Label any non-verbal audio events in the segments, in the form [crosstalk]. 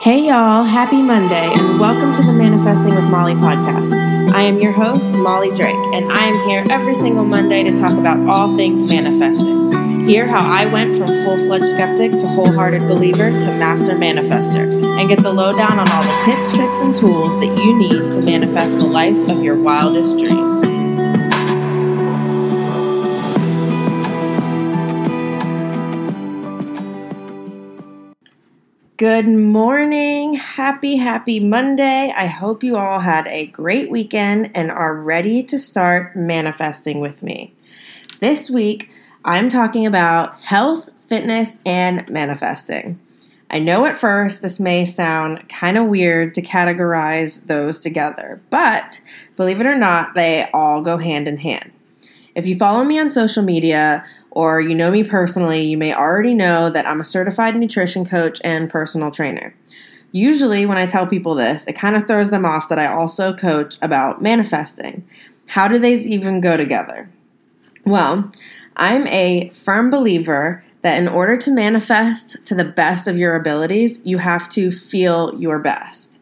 Hey, y'all. Happy Monday, and welcome to the Manifesting with Molly podcast. I am your host, Molly Drake, and I am here every single Monday to talk about all things manifesting. Hear how I went from full fledged skeptic to wholehearted believer to master manifester, and get the lowdown on all the tips, tricks, and tools that you need to manifest the life of your wildest dreams. Good morning. Happy, happy Monday. I hope you all had a great weekend and are ready to start manifesting with me. This week, I'm talking about health, fitness, and manifesting. I know at first this may sound kind of weird to categorize those together, but believe it or not, they all go hand in hand. If you follow me on social media or you know me personally, you may already know that I'm a certified nutrition coach and personal trainer. Usually, when I tell people this, it kind of throws them off that I also coach about manifesting. How do these even go together? Well, I'm a firm believer that in order to manifest to the best of your abilities, you have to feel your best.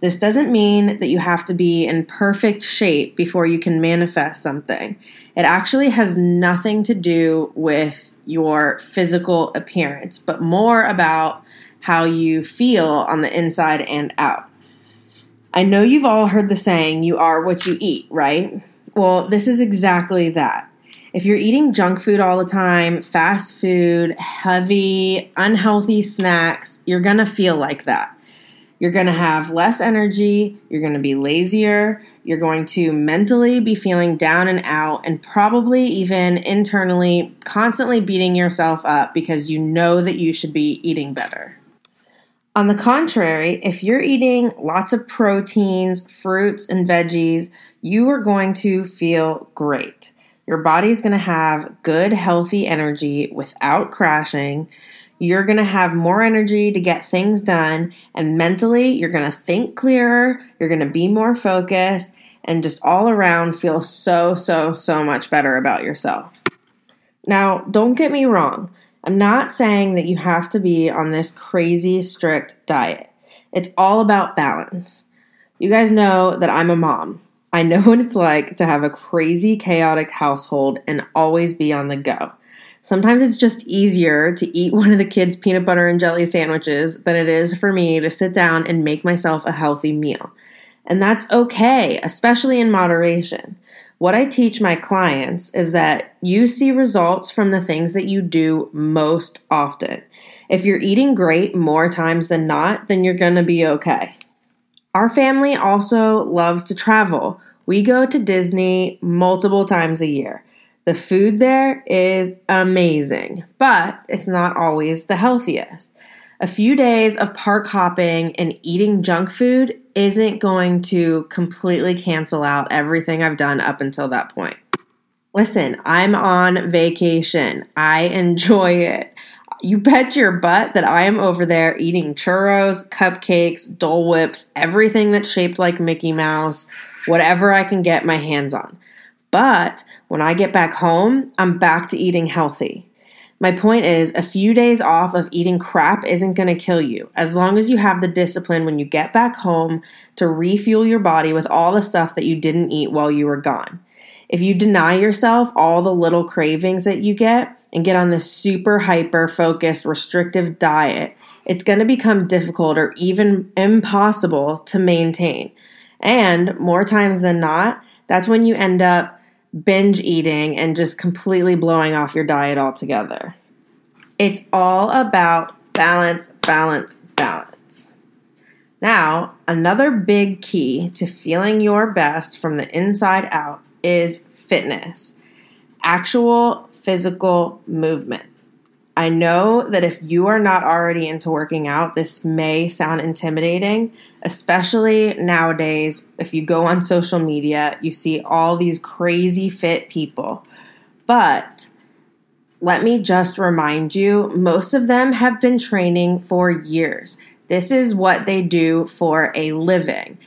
This doesn't mean that you have to be in perfect shape before you can manifest something. It actually has nothing to do with your physical appearance, but more about how you feel on the inside and out. I know you've all heard the saying, you are what you eat, right? Well, this is exactly that. If you're eating junk food all the time, fast food, heavy, unhealthy snacks, you're gonna feel like that. You're going to have less energy. You're going to be lazier. You're going to mentally be feeling down and out, and probably even internally constantly beating yourself up because you know that you should be eating better. On the contrary, if you're eating lots of proteins, fruits, and veggies, you are going to feel great. Your body's going to have good, healthy energy without crashing. You're going to have more energy to get things done, and mentally, you're going to think clearer, you're going to be more focused, and just all around feel so, so, so much better about yourself. Now, don't get me wrong. I'm not saying that you have to be on this crazy strict diet. It's all about balance. You guys know that I'm a mom. I know [laughs] what it's like to have a crazy, chaotic household and always be on the go. Sometimes it's just easier to eat one of the kids' peanut butter and jelly sandwiches than it is for me to sit down and make myself a healthy meal. And that's okay, especially in moderation. What I teach my clients is that you see results from the things that you do most often. If you're eating great more times than not, then you're gonna be okay. Our family also loves to travel. We go to Disney multiple times a year. The food there is amazing, but it's not always the healthiest. A few days of park hopping and eating junk food isn't going to completely cancel out everything I've done up until that point. Listen, I'm on vacation. I enjoy it. You bet your butt that I am over there eating churros, cupcakes, Dole Whips, everything that's shaped like Mickey Mouse, whatever I can get my hands on. But when I get back home, I'm back to eating healthy. My point is, a few days off of eating crap isn't going to kill you, as long as you have the discipline when you get back home to refuel your body with all the stuff that you didn't eat while you were gone. If you deny yourself all the little cravings that you get and get on this super hyper focused restrictive diet, it's going to become difficult or even impossible to maintain. And more times than not, that's when you end up binge eating and just completely blowing off your diet altogether. It's all about balance, balance, balance. Now, another big key to feeling your best from the inside out is fitness, actual physical movement. I know that if you are not already into working out, this may sound intimidating, especially nowadays. If you go on social media, you see all these crazy fit people. But let me just remind you most of them have been training for years. This is what they do for a living.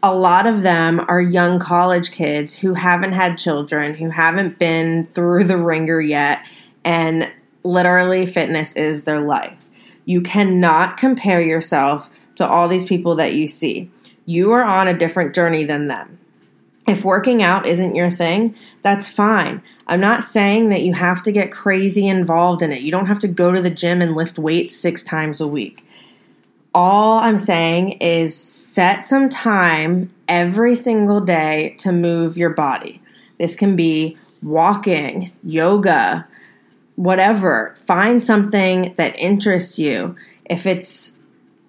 A lot of them are young college kids who haven't had children, who haven't been through the wringer yet, and literally fitness is their life. You cannot compare yourself to all these people that you see. You are on a different journey than them. If working out isn't your thing, that's fine. I'm not saying that you have to get crazy involved in it. You don't have to go to the gym and lift weights six times a week. All I'm saying is set some time every single day to move your body. This can be walking, yoga, whatever. Find something that interests you. If it's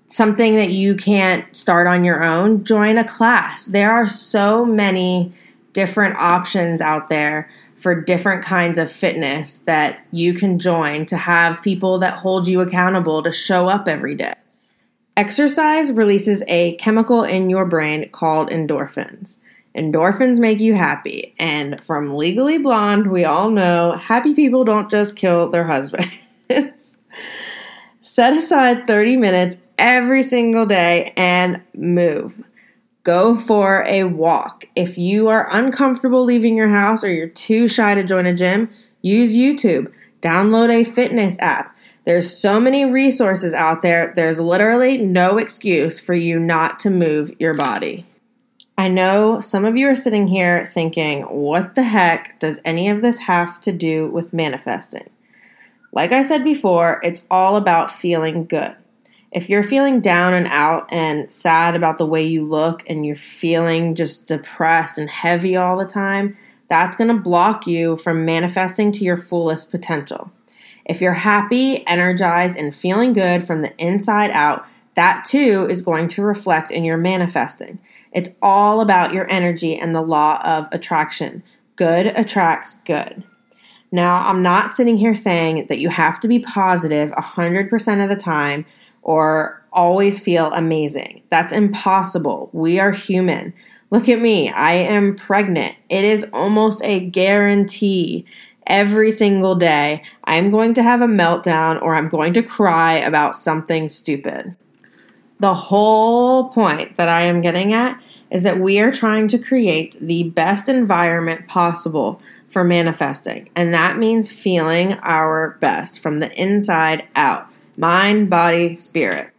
something that you can't start on your own, join a class. There are so many different options out there for different kinds of fitness that you can join to have people that hold you accountable to show up every day. Exercise releases a chemical in your brain called endorphins. Endorphins make you happy, and from Legally Blonde, we all know happy people don't just kill their husbands. [laughs] Set aside 30 minutes every single day and move. Go for a walk. If you are uncomfortable leaving your house or you're too shy to join a gym, use YouTube. Download a fitness app. There's so many resources out there. There's literally no excuse for you not to move your body. I know some of you are sitting here thinking, what the heck does any of this have to do with manifesting? Like I said before, it's all about feeling good. If you're feeling down and out and sad about the way you look and you're feeling just depressed and heavy all the time, that's going to block you from manifesting to your fullest potential. If you're happy, energized, and feeling good from the inside out, that too is going to reflect in your manifesting. It's all about your energy and the law of attraction. Good attracts good. Now, I'm not sitting here saying that you have to be positive 100% of the time or always feel amazing. That's impossible. We are human. Look at me. I am pregnant. It is almost a guarantee every single day I'm going to have a meltdown or I'm going to cry about something stupid. The whole point that I am getting at is that we are trying to create the best environment possible for manifesting. And that means feeling our best from the inside out mind, body, spirit.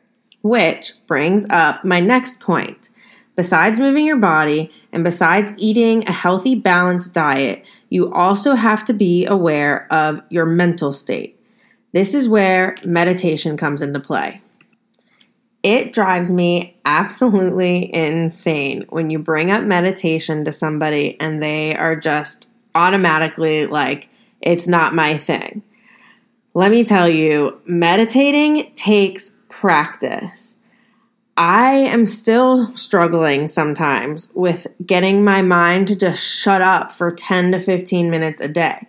Which brings up my next point. Besides moving your body and besides eating a healthy, balanced diet, you also have to be aware of your mental state. This is where meditation comes into play. It drives me absolutely insane when you bring up meditation to somebody and they are just automatically like, it's not my thing. Let me tell you, meditating takes practice. I am still struggling sometimes with getting my mind to just shut up for 10 to 15 minutes a day.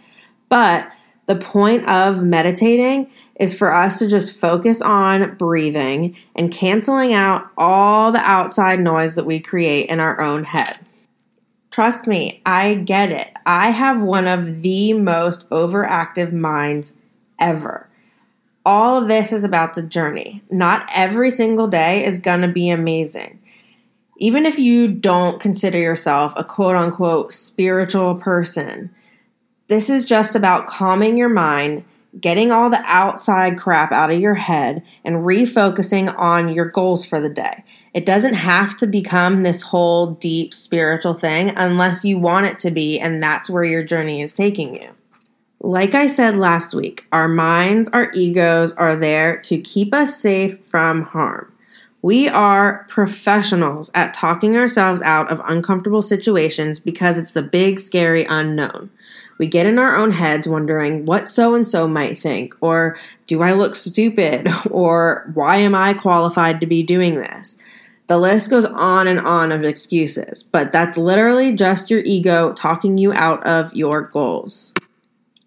But the point of meditating is for us to just focus on breathing and canceling out all the outside noise that we create in our own head. Trust me, I get it. I have one of the most overactive minds ever. All of this is about the journey. Not every single day is going to be amazing. Even if you don't consider yourself a quote unquote spiritual person, this is just about calming your mind getting all the outside crap out of your head and refocusing on your goals for the day. It doesn't have to become this whole deep spiritual thing unless you want it to be, and that's where your journey is taking you. Like I said last week, our minds, our egos are there to keep us safe from harm. We are professionals at talking ourselves out of uncomfortable situations because it's the big, scary unknown. We get in our own heads wondering what so and so might think, or do I look stupid, [laughs] or why am I qualified to be doing this? The list goes on and on of excuses, but that's literally just your ego talking you out of your goals.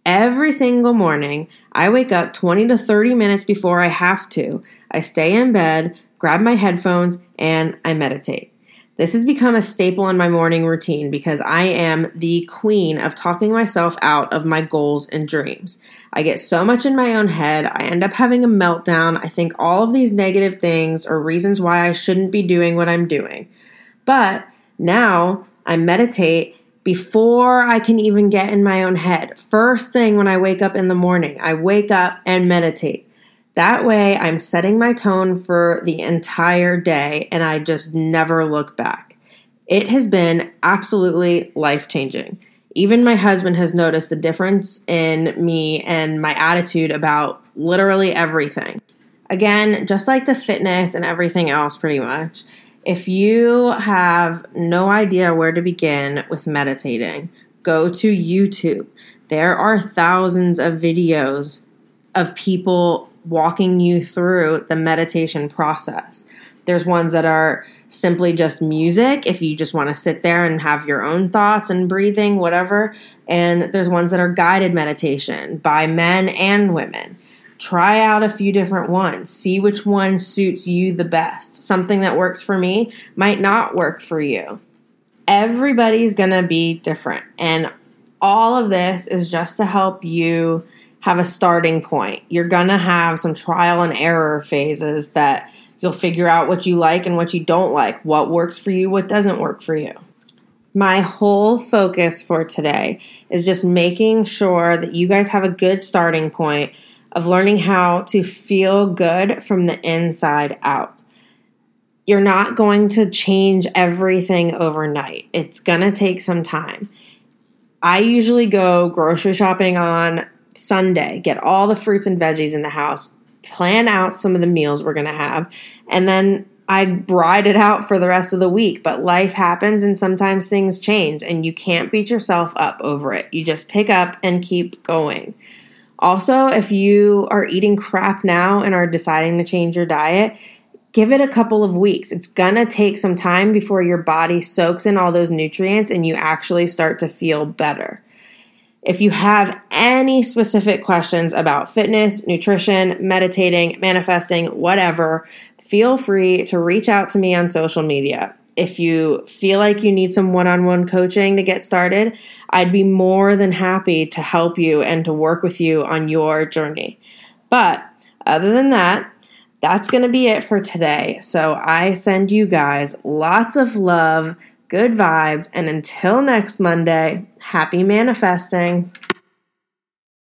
Every single morning, I wake up 20 to 30 minutes before I have to. I stay in bed, grab my headphones, and I meditate. This has become a staple in my morning routine because I am the queen of talking myself out of my goals and dreams. I get so much in my own head, I end up having a meltdown. I think all of these negative things are reasons why I shouldn't be doing what I'm doing. But now I meditate before I can even get in my own head. First thing when I wake up in the morning, I wake up and meditate. That way, I'm setting my tone for the entire day and I just never look back. It has been absolutely life changing. Even my husband has noticed the difference in me and my attitude about literally everything. Again, just like the fitness and everything else, pretty much, if you have no idea where to begin with meditating, go to YouTube. There are thousands of videos of people walking you through the meditation process. There's ones that are simply just music if you just want to sit there and have your own thoughts and breathing, whatever. And there's ones that are guided meditation by men and women. Try out a few different ones. See which one suits you the best. Something that works for me might not work for you. Everybody's going to be different. And all of this is just to help you have a starting point. You're going to have some trial and error phases that you'll figure out what you like and what you don't like, what works for you, what doesn't work for you. My whole focus for today is just making sure that you guys have a good starting point of learning how to feel good from the inside out. You're not going to change everything overnight. It's going to take some time. I usually go grocery shopping on Sunday, get all the fruits and veggies in the house, plan out some of the meals we're going to have, and then I ride it out for the rest of the week. But life happens and sometimes things change, and you can't beat yourself up over it. You just pick up and keep going. Also, if you are eating crap now and are deciding to change your diet, give it a couple of weeks. It's gonna take some time before your body soaks in all those nutrients and you actually start to feel better. If you have any specific questions about fitness, nutrition, meditating, manifesting, whatever, feel free to reach out to me on social media. If you feel like you need some one on one coaching to get started, I'd be more than happy to help you and to work with you on your journey. But other than that, that's going to be it for today. So I send you guys lots of love, good vibes, and until next Monday, happy manifesting.